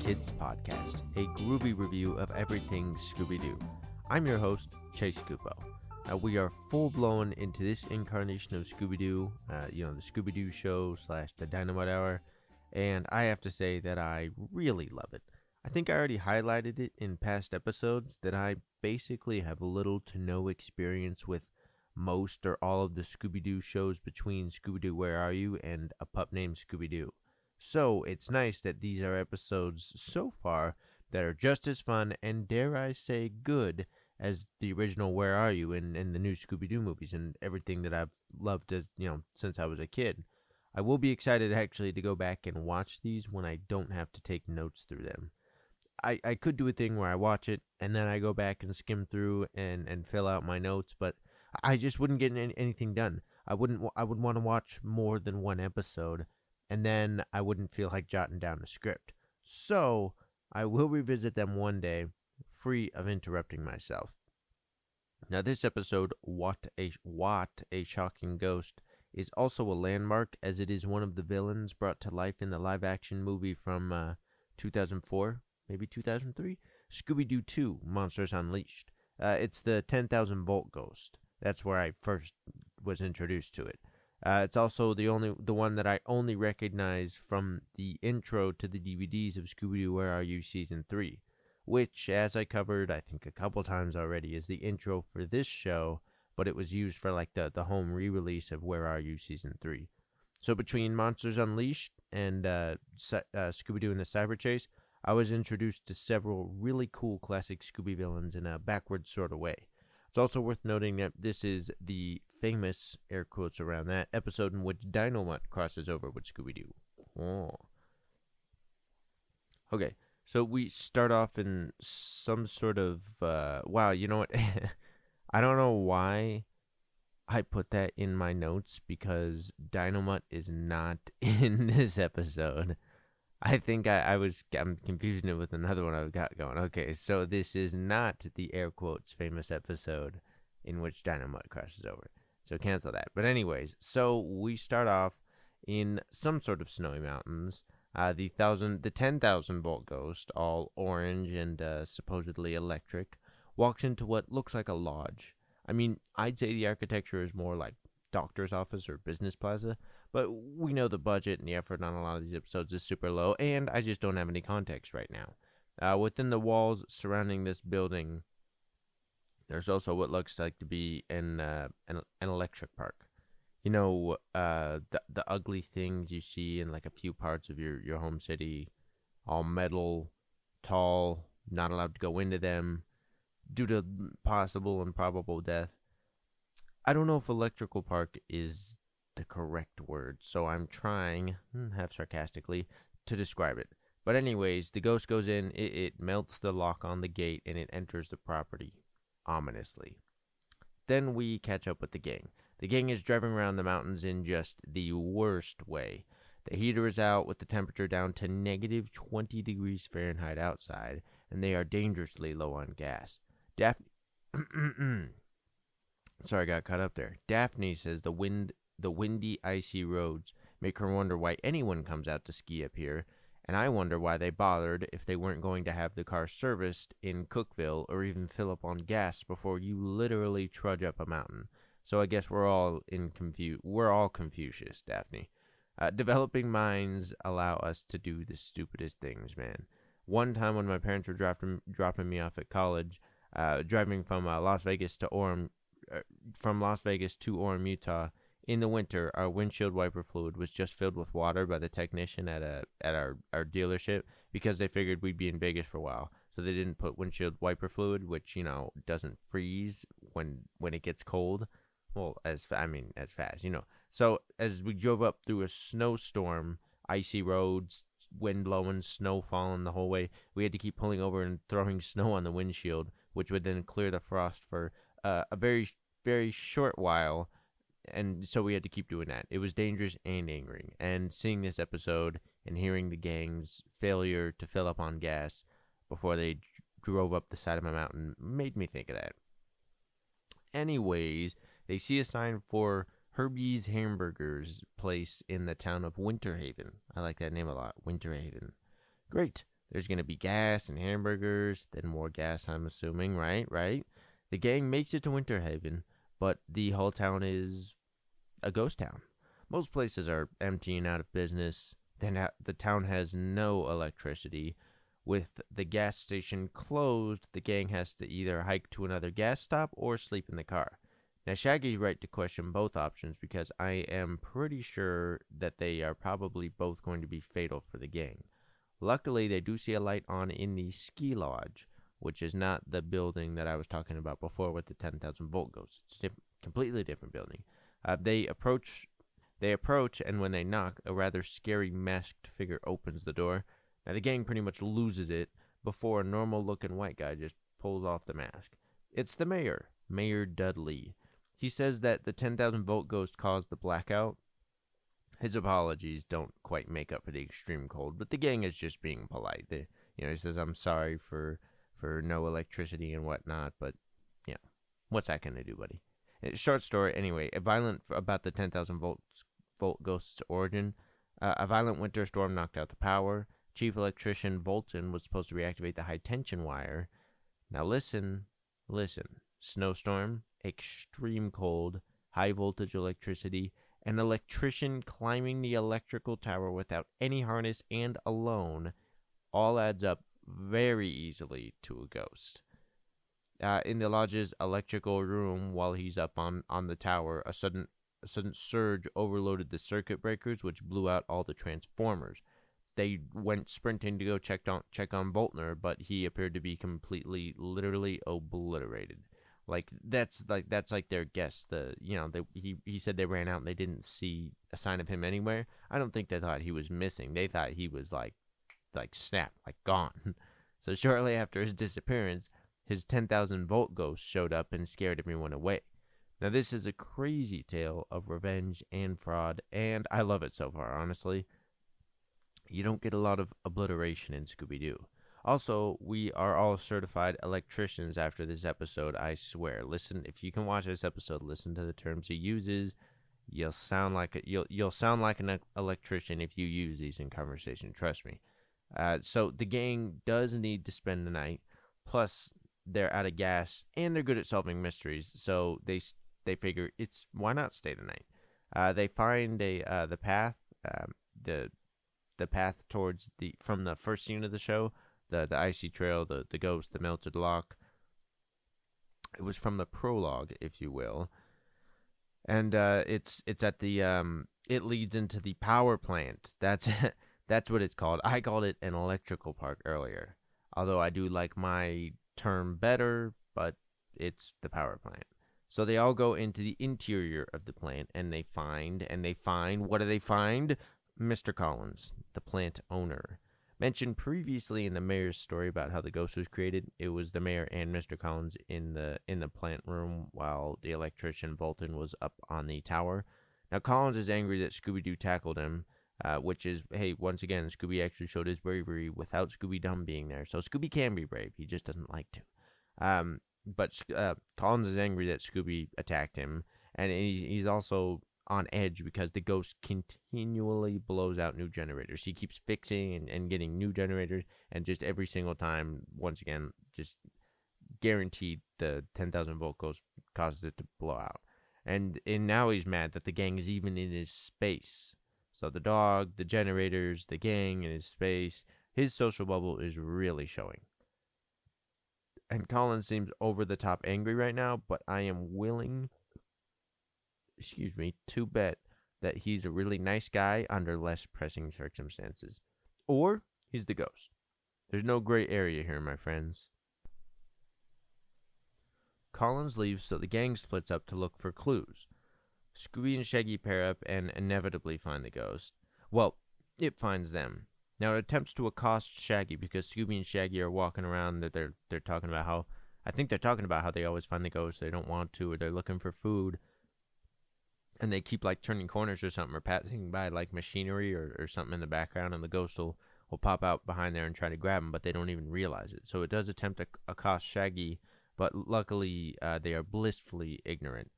Kids Podcast, a groovy review of everything Scooby Doo. I'm your host, Chase Scoopo. Now, we are full blown into this incarnation of Scooby Doo, uh, you know, the Scooby Doo show slash the Dynomutt Hour, and I have to say that I really love it. I think I already highlighted it in past episodes that I basically have little to no experience with most or all of the Scooby Doo shows between Scooby Doo Where Are You and A Pup Named Scooby Doo. So it's nice that these are episodes so far that are just as fun and, dare I say, good as the original Where Are You and, and the new Scooby Doo movies and everything that I've loved as you know since I was a kid. I will be excited actually to go back and watch these when I don't have to take notes through them. I, I could do a thing where I watch it and then I go back and skim through and, and fill out my notes, but I just wouldn't get any, anything done. I wouldn't. I would want to watch more than one episode, and then I wouldn't feel like jotting down a script. So I will revisit them one day, free of interrupting myself. Now, this episode, "What a What a Shocking Ghost," is also a landmark as it is one of the villains brought to life in the live-action movie from uh, 2004, maybe 2003, Scooby Doo 2: Monsters Unleashed. Uh, it's the 10,000 volt ghost. That's where I first was introduced to it. Uh, it's also the only the one that I only recognize from the intro to the DVDs of Scooby Doo Where Are You season three, which, as I covered, I think a couple times already, is the intro for this show, but it was used for like the the home re-release of Where Are You season three. So between Monsters Unleashed and uh, uh, Scooby Doo and the Cyber Chase, I was introduced to several really cool classic Scooby villains in a backward sort of way. It's also worth noting that this is the famous, air quotes around that, episode in which Dynomutt crosses over with Scooby Doo. Oh. Okay, so we start off in some sort of. Uh, wow, you know what? I don't know why I put that in my notes because Dynomutt is not in this episode. I think I, I was I'm confusing it with another one I've got going. Okay, so this is not the air quotes famous episode in which Dynomutt crashes over. So cancel that. But anyways, so we start off in some sort of snowy mountains. Uh, the thousand, the ten thousand volt ghost, all orange and uh, supposedly electric, walks into what looks like a lodge. I mean, I'd say the architecture is more like doctor's office or business plaza, but we know the budget and the effort on a lot of these episodes is super low, and I just don't have any context right now. Uh, within the walls surrounding this building, there's also what looks like to be an uh, an, an electric park. You know, uh, the the ugly things you see in like a few parts of your your home city, all metal, tall, not allowed to go into them due to possible and probable death. I don't know if electrical park is the correct word, so I'm trying, hmm, half sarcastically, to describe it. But anyways, the ghost goes in, it, it melts the lock on the gate, and it enters the property ominously. Then we catch up with the gang. The gang is driving around the mountains in just the worst way. The heater is out with the temperature down to negative 20 degrees Fahrenheit outside, and they are dangerously low on gas. Daphne. Sorry, I got caught up there. Daphne says the wind the windy, icy roads make her wonder why anyone comes out to ski up here, and I wonder why they bothered if they weren't going to have the car serviced in Cookville or even fill up on gas before you literally trudge up a mountain. So I guess we're all in confu- we're all Confucius, Daphne. Uh, developing minds allow us to do the stupidest things, man. One time when my parents were dropping dropping me off at college, uh, driving from uh, Las Vegas to Orem, uh, from Las Vegas to Orem, Utah, in the winter, our windshield wiper fluid was just filled with water by the technician at a at our, our dealership because they figured we'd be in Vegas for a while. So they didn't put windshield wiper fluid, which you know doesn't freeze when when it gets cold. Well, as I mean, as fast, you know. So as we drove up through a snowstorm, icy roads, wind blowing, snow falling the whole way, we had to keep pulling over and throwing snow on the windshield, which would then clear the frost for uh, a very very short while and so we had to keep doing that. It was dangerous and angering. And seeing this episode and hearing the gang's failure to fill up on gas before they drove up the side of a mountain made me think of that. Anyways, they see a sign for Herbie's Hamburgers place in the town of Winter Haven. I like that name a lot, Winter Haven. Great. There's going to be gas and hamburgers, then more gas, I'm assuming, right? Right? The gang makes it to Winter Haven, but the whole town is a ghost town. Most places are empty and out of business. Then the town has no electricity. With the gas station closed, the gang has to either hike to another gas stop or sleep in the car. Now, Shaggy's right to question both options because I am pretty sure that they are probably both going to be fatal for the gang. Luckily, they do see a light on in the ski lodge, which is not the building that I was talking about before with the 10,000 volt ghost. It's a completely different building. Uh, they approach, they approach, and when they knock, a rather scary masked figure opens the door. Now the gang pretty much loses it before a normal-looking white guy just pulls off the mask. It's the mayor, Mayor Dudley. He says that the 10,000 volt ghost caused the blackout. His apologies don't quite make up for the extreme cold, but the gang is just being polite. They, you know, he says, "I'm sorry for for no electricity and whatnot," but yeah, what's that gonna do, buddy? Short story, anyway. A violent about the 10,000 volt volt ghost's origin. Uh, a violent winter storm knocked out the power. Chief electrician Bolton was supposed to reactivate the high tension wire. Now listen, listen. Snowstorm, extreme cold, high voltage electricity, an electrician climbing the electrical tower without any harness and alone all adds up very easily to a ghost. Uh, in the lodge's electrical room, while he's up on, on the tower, a sudden a sudden surge overloaded the circuit breakers, which blew out all the transformers. They went sprinting to go check on check on Boltner, but he appeared to be completely, literally obliterated. Like that's like that's like their guess. The you know they he he said they ran out and they didn't see a sign of him anywhere. I don't think they thought he was missing. They thought he was like like snap, like gone. so shortly after his disappearance, his ten thousand volt ghost showed up and scared everyone away. Now this is a crazy tale of revenge and fraud, and I love it so far. Honestly, you don't get a lot of obliteration in Scooby Doo. Also, we are all certified electricians after this episode, I swear. Listen, if you can watch this episode, listen to the terms he uses. You'll sound like a, you'll you'll sound like an electrician if you use these in conversation, trust me. Uh, so the gang does need to spend the night. Plus, they're out of gas and they're good at solving mysteries, so they they figure it's why not stay the night. Uh, they find a uh, the path, um, the the path towards the from the first scene of the show the the icy trail, the the ghost, the melted lock. It was from the prologue, if you will, and uh, it's it's at the um, it leads into the power plant. That's that's what it's called. I called it an electrical park earlier, although I do like my term better, but it's the power plant. So they all go into the interior of the plant and they find and they find what do they find? Mr. Collins, the plant owner. Mentioned previously in the mayor's story about how the ghost was created, it was the mayor and Mr. Collins in the in the plant room while the electrician Bolton was up on the tower. Now Collins is angry that Scooby Doo tackled him, uh, which is hey once again Scooby actually showed his bravery without Scooby Dum being there. So Scooby can be brave, he just doesn't like to. Um, but uh, Collins is angry that Scooby attacked him, and he's, he's also on edge because the ghost continually blows out new generators. He keeps fixing and, and getting new generators, and just every single time, once again, just guaranteed the 10,000 volt ghost causes it to blow out. And and now he's mad that the gang is even in his space. So the dog, the generators, the gang in his space, his social bubble is really showing. And Colin seems over the top angry right now, but I am willing excuse me, to bet that he's a really nice guy under less pressing circumstances. Or he's the ghost. There's no gray area here, my friends. Collins leaves, so the gang splits up to look for clues. Scooby and Shaggy pair up and inevitably find the ghost. Well, it finds them. Now it attempts to accost Shaggy because Scooby and Shaggy are walking around that they're they're talking about how I think they're talking about how they always find the ghost, they don't want to, or they're looking for food and they keep like turning corners or something or passing by like machinery or, or something in the background and the ghost will, will pop out behind there and try to grab them but they don't even realize it so it does attempt to accost shaggy but luckily uh, they are blissfully ignorant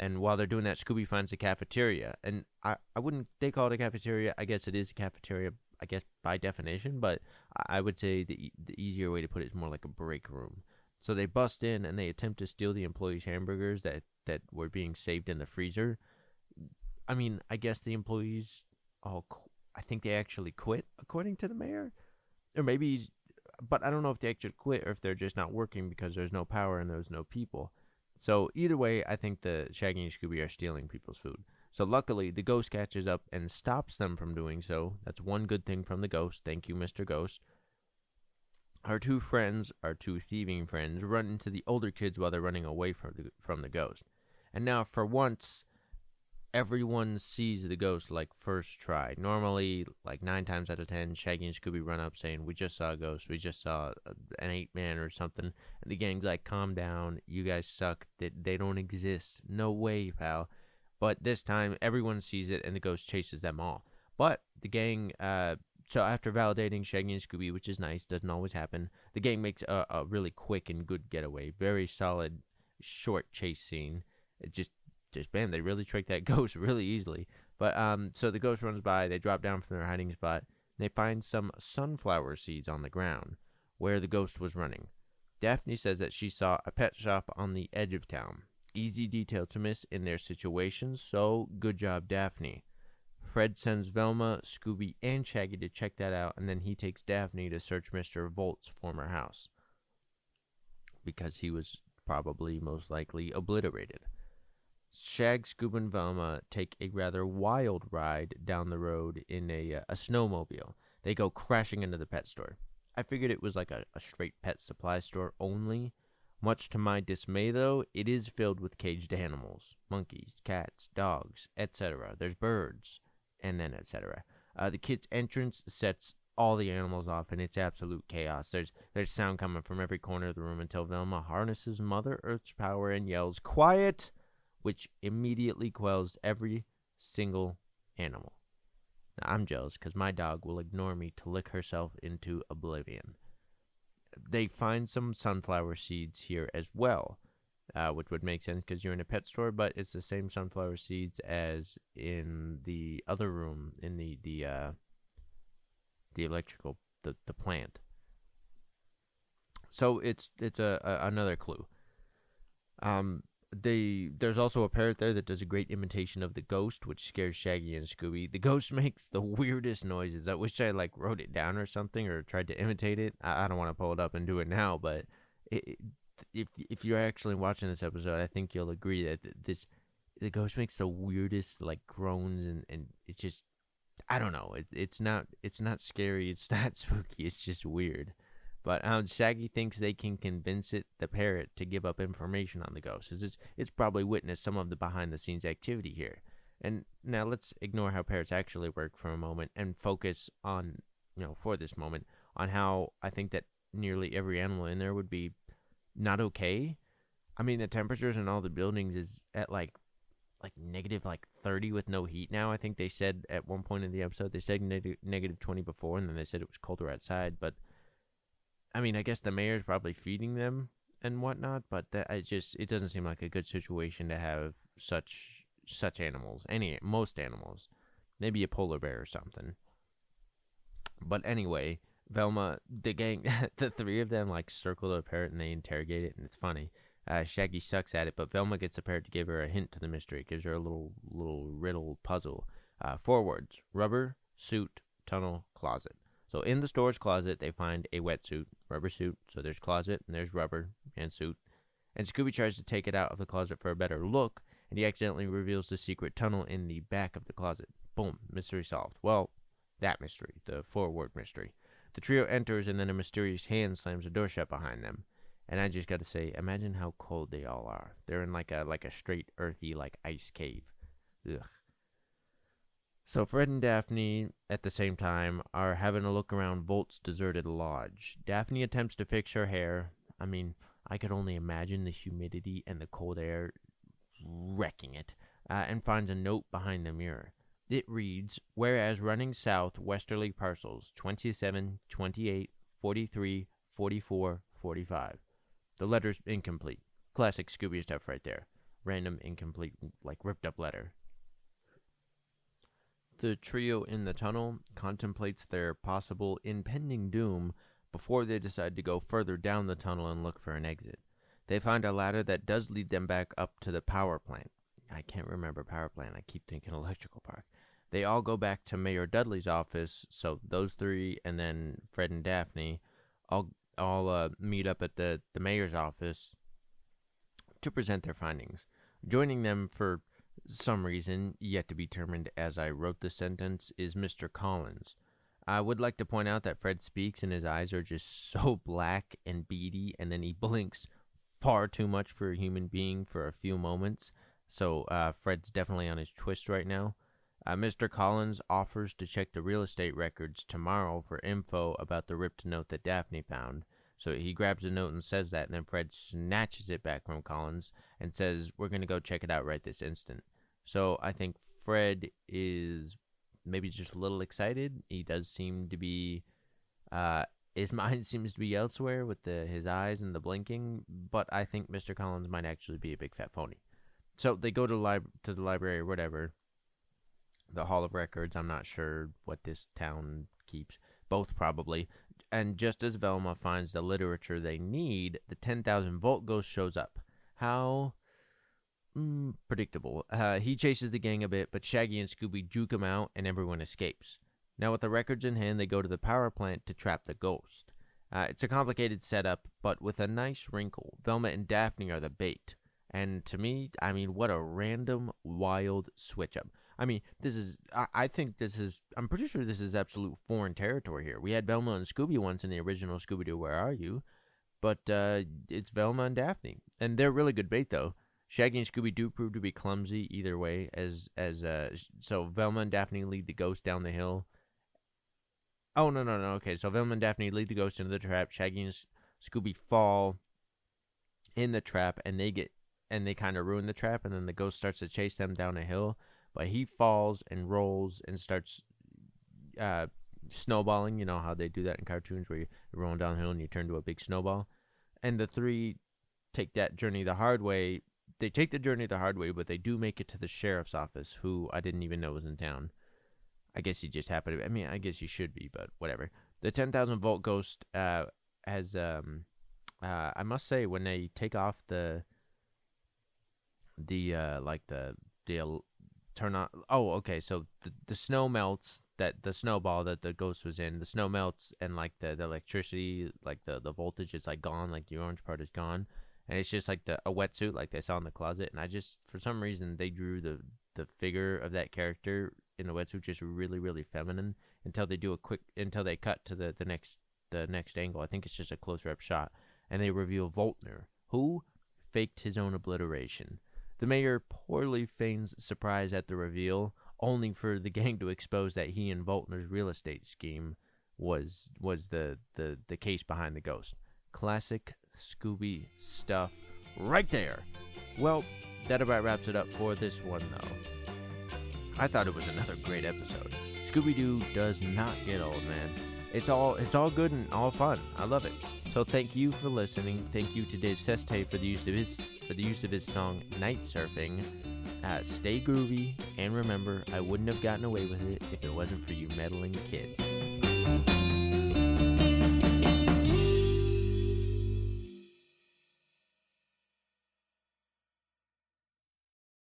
and while they're doing that scooby finds a cafeteria and I, I wouldn't they call it a cafeteria i guess it is a cafeteria I guess by definition, but I would say the the easier way to put it is more like a break room. So they bust in and they attempt to steal the employees' hamburgers that that were being saved in the freezer. I mean, I guess the employees all I think they actually quit according to the mayor. Or maybe but I don't know if they actually quit or if they're just not working because there's no power and there's no people. So either way, I think the Shaggy and Scooby are stealing people's food. So luckily, the ghost catches up and stops them from doing so. That's one good thing from the ghost. Thank you, Mr. Ghost. Our two friends, our two thieving friends, run into the older kids while they're running away from the, from the ghost. And now, for once, everyone sees the ghost like first try. Normally, like nine times out of ten, Shaggy and Scooby run up saying, "We just saw a ghost. We just saw an ape man or something." And the gang's like, "Calm down. You guys suck. They, they don't exist. No way, pal." But this time, everyone sees it, and the ghost chases them all. But the gang, uh, so after validating Shaggy and Scooby, which is nice, doesn't always happen, the gang makes a, a really quick and good getaway. Very solid, short chase scene. It just just bam, they really trick that ghost really easily. But um, so the ghost runs by. They drop down from their hiding spot. They find some sunflower seeds on the ground where the ghost was running. Daphne says that she saw a pet shop on the edge of town. Easy detail to miss in their situations, so good job, Daphne. Fred sends Velma, Scooby, and Shaggy to check that out, and then he takes Daphne to search Mr. Volt's former house. Because he was probably most likely obliterated. Shag, Scoob, and Velma take a rather wild ride down the road in a, uh, a snowmobile. They go crashing into the pet store. I figured it was like a, a straight pet supply store only. Much to my dismay, though, it is filled with caged animals monkeys, cats, dogs, etc. There's birds, and then etc. Uh, the kid's entrance sets all the animals off, and it's absolute chaos. There's there's sound coming from every corner of the room until Velma harnesses Mother Earth's power and yells, "Quiet!" Which immediately quells every single animal. Now, I'm jealous because my dog will ignore me to lick herself into oblivion. They find some sunflower seeds here as well, uh, which would make sense because you're in a pet store, but it's the same sunflower seeds as in the other room in the the uh, the electrical the the plant. So it's it's a, a another clue. Um, they there's also a parrot there that does a great imitation of the ghost, which scares Shaggy and Scooby. The ghost makes the weirdest noises. I wish I like wrote it down or something or tried to imitate it. I, I don't want to pull it up and do it now, but it, if if you're actually watching this episode, I think you'll agree that this the ghost makes the weirdest like groans and and it's just I don't know. It, it's not it's not scary. It's not spooky. It's just weird. But um, Shaggy thinks they can convince it, the parrot, to give up information on the ghost. It's, it's probably witnessed some of the behind the scenes activity here. And now let's ignore how parrots actually work for a moment and focus on, you know, for this moment, on how I think that nearly every animal in there would be not okay. I mean, the temperatures in all the buildings is at like like negative like 30 with no heat now. I think they said at one point in the episode they said negative negative 20 before and then they said it was colder outside, but I mean, I guess the mayor's probably feeding them and whatnot, but that just it doesn't seem like a good situation to have such such animals. Any most animals, maybe a polar bear or something. But anyway, Velma, the gang, the three of them like circle the parrot and they interrogate it, and it's funny. Uh, Shaggy sucks at it, but Velma gets the parrot to give her a hint to the mystery. Gives her a little little riddle puzzle. Uh, four words: rubber, suit, tunnel, closet. So in the storage closet, they find a wetsuit, rubber suit. So there's closet and there's rubber and suit. And Scooby tries to take it out of the closet for a better look, and he accidentally reveals the secret tunnel in the back of the closet. Boom, mystery solved. Well, that mystery, the forward mystery. The trio enters, and then a mysterious hand slams the door shut behind them. And I just got to say, imagine how cold they all are. They're in like a like a straight earthy like ice cave. Ugh. So Fred and Daphne, at the same time, are having a look around Volt's deserted lodge. Daphne attempts to fix her hair. I mean, I could only imagine the humidity and the cold air wrecking it, uh, and finds a note behind the mirror. It reads, Whereas running south westerly parcels 27, 28, 43, 44, 45. The letter's incomplete. Classic Scooby stuff right there. Random, incomplete, like ripped up letter. The trio in the tunnel contemplates their possible impending doom before they decide to go further down the tunnel and look for an exit. They find a ladder that does lead them back up to the power plant. I can't remember power plant. I keep thinking electrical park. They all go back to Mayor Dudley's office. So those three and then Fred and Daphne all all uh, meet up at the the mayor's office to present their findings. Joining them for some reason yet to be determined as I wrote the sentence is Mr. Collins. I would like to point out that Fred speaks and his eyes are just so black and beady, and then he blinks far too much for a human being for a few moments. So uh, Fred's definitely on his twist right now. Uh, Mr. Collins offers to check the real estate records tomorrow for info about the ripped note that Daphne found. So he grabs the note and says that, and then Fred snatches it back from Collins and says, We're going to go check it out right this instant. So I think Fred is maybe just a little excited. He does seem to be, uh, his mind seems to be elsewhere with the his eyes and the blinking. But I think Mr. Collins might actually be a big fat phony. So they go to lib- to the library or whatever, the Hall of Records. I'm not sure what this town keeps. Both probably. And just as Velma finds the literature they need, the 10,000 volt ghost shows up. How mm, predictable. Uh, he chases the gang a bit, but Shaggy and Scooby juke him out, and everyone escapes. Now, with the records in hand, they go to the power plant to trap the ghost. Uh, it's a complicated setup, but with a nice wrinkle. Velma and Daphne are the bait. And to me, I mean, what a random, wild switch up. I mean, this is, I, I think this is, I'm pretty sure this is absolute foreign territory here. We had Velma and Scooby once in the original Scooby Doo, Where Are You? But uh, it's Velma and Daphne. And they're really good bait, though. Shaggy and Scooby Doo prove to be clumsy either way, as as uh, so Velma and Daphne lead the ghost down the hill. Oh no no no okay, so Velma and Daphne lead the ghost into the trap. Shaggy and Scooby fall in the trap, and they get and they kind of ruin the trap, and then the ghost starts to chase them down a hill, but he falls and rolls and starts uh, snowballing. You know how they do that in cartoons, where you're rolling downhill and you turn to a big snowball, and the three take that journey the hard way they take the journey the hard way, but they do make it to the sheriff's office, who I didn't even know was in town. I guess he just happened to. I mean, I guess he should be, but whatever. The ten thousand volt ghost uh, has. Um, uh, I must say, when they take off the the uh, like the the turn on. Oh, okay. So the the snow melts. That the snowball that the ghost was in, the snow melts, and like the, the electricity, like the the voltage is like gone, like the orange part is gone and it's just like the a wetsuit like they saw in the closet and i just for some reason they drew the the figure of that character in the wetsuit just really really feminine until they do a quick until they cut to the the next the next angle i think it's just a close up shot and they reveal voltner who faked his own obliteration the mayor poorly feigns surprise at the reveal only for the gang to expose that he and voltner's real estate scheme was was the the the case behind the ghost classic Scooby stuff right there. Well, that about wraps it up for this one, though. I thought it was another great episode. Scooby Doo does not get old, man. It's all it's all good and all fun. I love it. So thank you for listening. Thank you to Dave Sestay for the use of his for the use of his song Night Surfing. Uh, stay groovy and remember, I wouldn't have gotten away with it if it wasn't for you meddling kids.